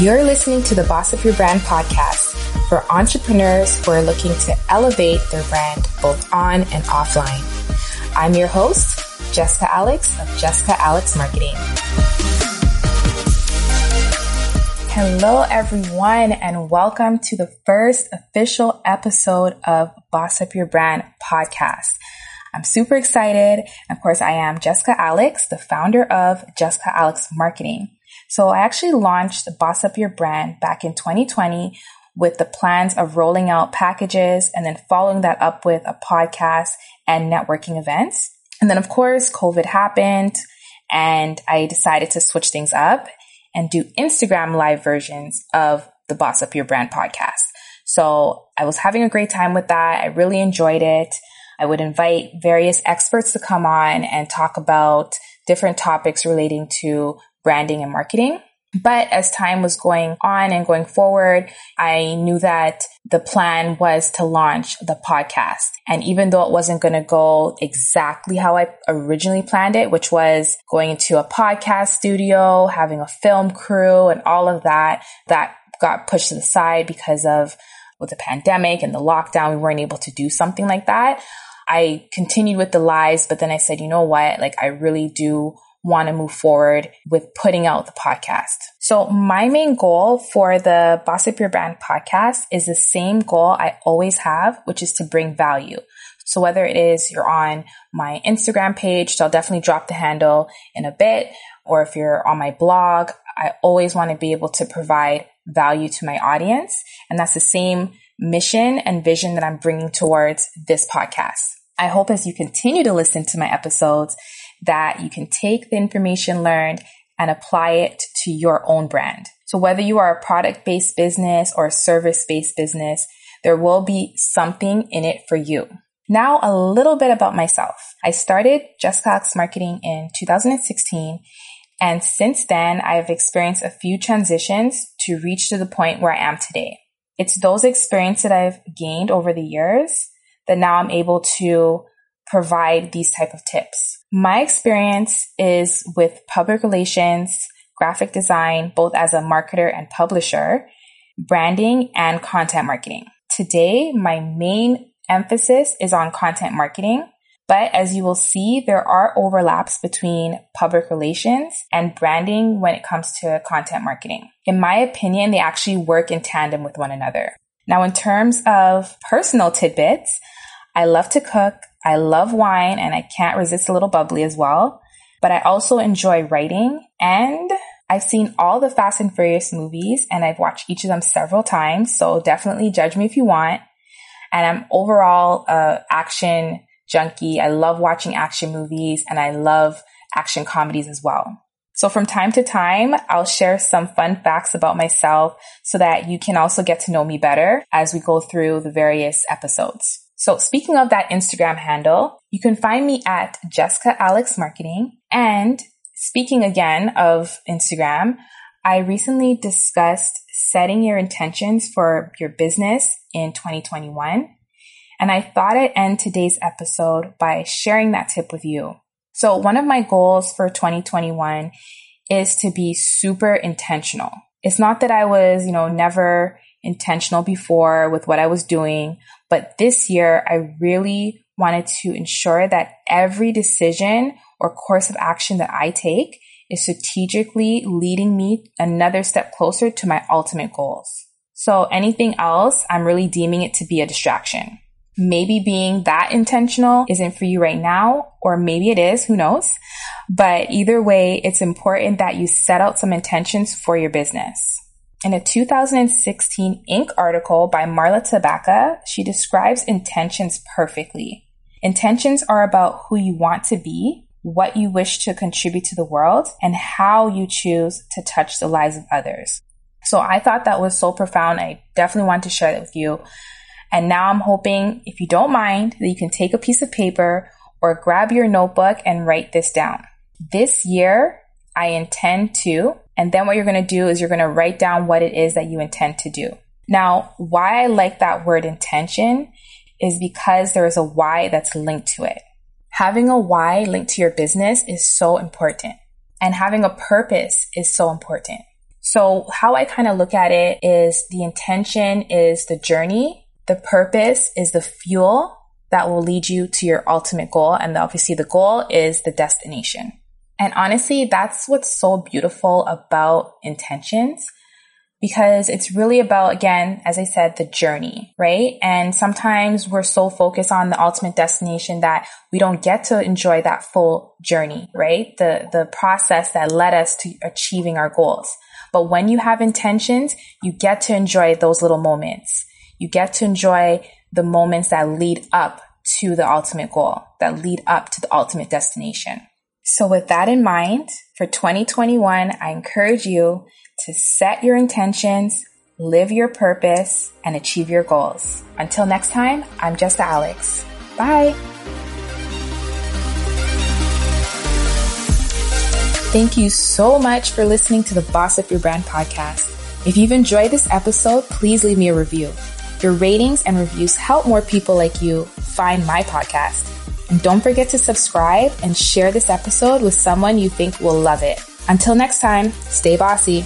You're listening to the Boss Up Your Brand podcast for entrepreneurs who are looking to elevate their brand both on and offline. I'm your host, Jessica Alex of Jessica Alex Marketing. Hello, everyone, and welcome to the first official episode of Boss Up Your Brand podcast. I'm super excited. Of course, I am Jessica Alex, the founder of Jessica Alex Marketing. So I actually launched Boss Up Your Brand back in 2020 with the plans of rolling out packages and then following that up with a podcast and networking events. And then of course, COVID happened and I decided to switch things up and do Instagram live versions of the Boss Up Your Brand podcast. So I was having a great time with that. I really enjoyed it. I would invite various experts to come on and talk about different topics relating to branding and marketing. But as time was going on and going forward, I knew that the plan was to launch the podcast. And even though it wasn't going to go exactly how I originally planned it, which was going into a podcast studio, having a film crew and all of that, that got pushed to the side because of with the pandemic and the lockdown, we weren't able to do something like that. I continued with the lives, but then I said, you know what? Like I really do want to move forward with putting out the podcast. So my main goal for the Boss Up Your Brand podcast is the same goal I always have, which is to bring value. So whether it is you're on my Instagram page, so I'll definitely drop the handle in a bit, or if you're on my blog, I always want to be able to provide value to my audience. And that's the same mission and vision that I'm bringing towards this podcast. I hope as you continue to listen to my episodes that you can take the information learned and apply it to your own brand. So whether you are a product based business or a service based business, there will be something in it for you. Now, a little bit about myself. I started Jessica Alex Marketing in 2016. And since then, I've experienced a few transitions to reach to the point where I am today. It's those experiences that I've gained over the years that now I'm able to provide these type of tips. My experience is with public relations, graphic design, both as a marketer and publisher, branding and content marketing. Today, my main emphasis is on content marketing, but as you will see, there are overlaps between public relations and branding when it comes to content marketing. In my opinion, they actually work in tandem with one another. Now, in terms of personal tidbits, I love to cook. I love wine and I can't resist a little bubbly as well. But I also enjoy writing and I've seen all the Fast and Furious movies and I've watched each of them several times. So definitely judge me if you want. And I'm overall a action junkie. I love watching action movies and I love action comedies as well. So from time to time, I'll share some fun facts about myself so that you can also get to know me better as we go through the various episodes. So speaking of that Instagram handle, you can find me at Jessica Alex Marketing. And speaking again of Instagram, I recently discussed setting your intentions for your business in 2021. And I thought I'd end today's episode by sharing that tip with you. So one of my goals for 2021 is to be super intentional. It's not that I was, you know, never intentional before with what I was doing, but this year I really wanted to ensure that every decision or course of action that I take is strategically leading me another step closer to my ultimate goals. So anything else, I'm really deeming it to be a distraction. Maybe being that intentional isn't for you right now, or maybe it is, who knows? But either way, it's important that you set out some intentions for your business. In a 2016 Inc. article by Marla Tabaka, she describes intentions perfectly. Intentions are about who you want to be, what you wish to contribute to the world, and how you choose to touch the lives of others. So I thought that was so profound. I definitely want to share that with you. And now I'm hoping, if you don't mind, that you can take a piece of paper or grab your notebook and write this down. This year, I intend to and then what you're going to do is you're going to write down what it is that you intend to do. Now, why I like that word intention is because there is a why that's linked to it. Having a why linked to your business is so important and having a purpose is so important. So how I kind of look at it is the intention is the journey. The purpose is the fuel that will lead you to your ultimate goal. And obviously the goal is the destination. And honestly, that's what's so beautiful about intentions because it's really about, again, as I said, the journey, right? And sometimes we're so focused on the ultimate destination that we don't get to enjoy that full journey, right? The, the process that led us to achieving our goals. But when you have intentions, you get to enjoy those little moments. You get to enjoy the moments that lead up to the ultimate goal, that lead up to the ultimate destination. So with that in mind, for 2021, I encourage you to set your intentions, live your purpose, and achieve your goals. Until next time, I'm Jessica Alex. Bye. Thank you so much for listening to the Boss Up Your Brand podcast. If you've enjoyed this episode, please leave me a review. Your ratings and reviews help more people like you find my podcast. And don't forget to subscribe and share this episode with someone you think will love it. Until next time, stay bossy.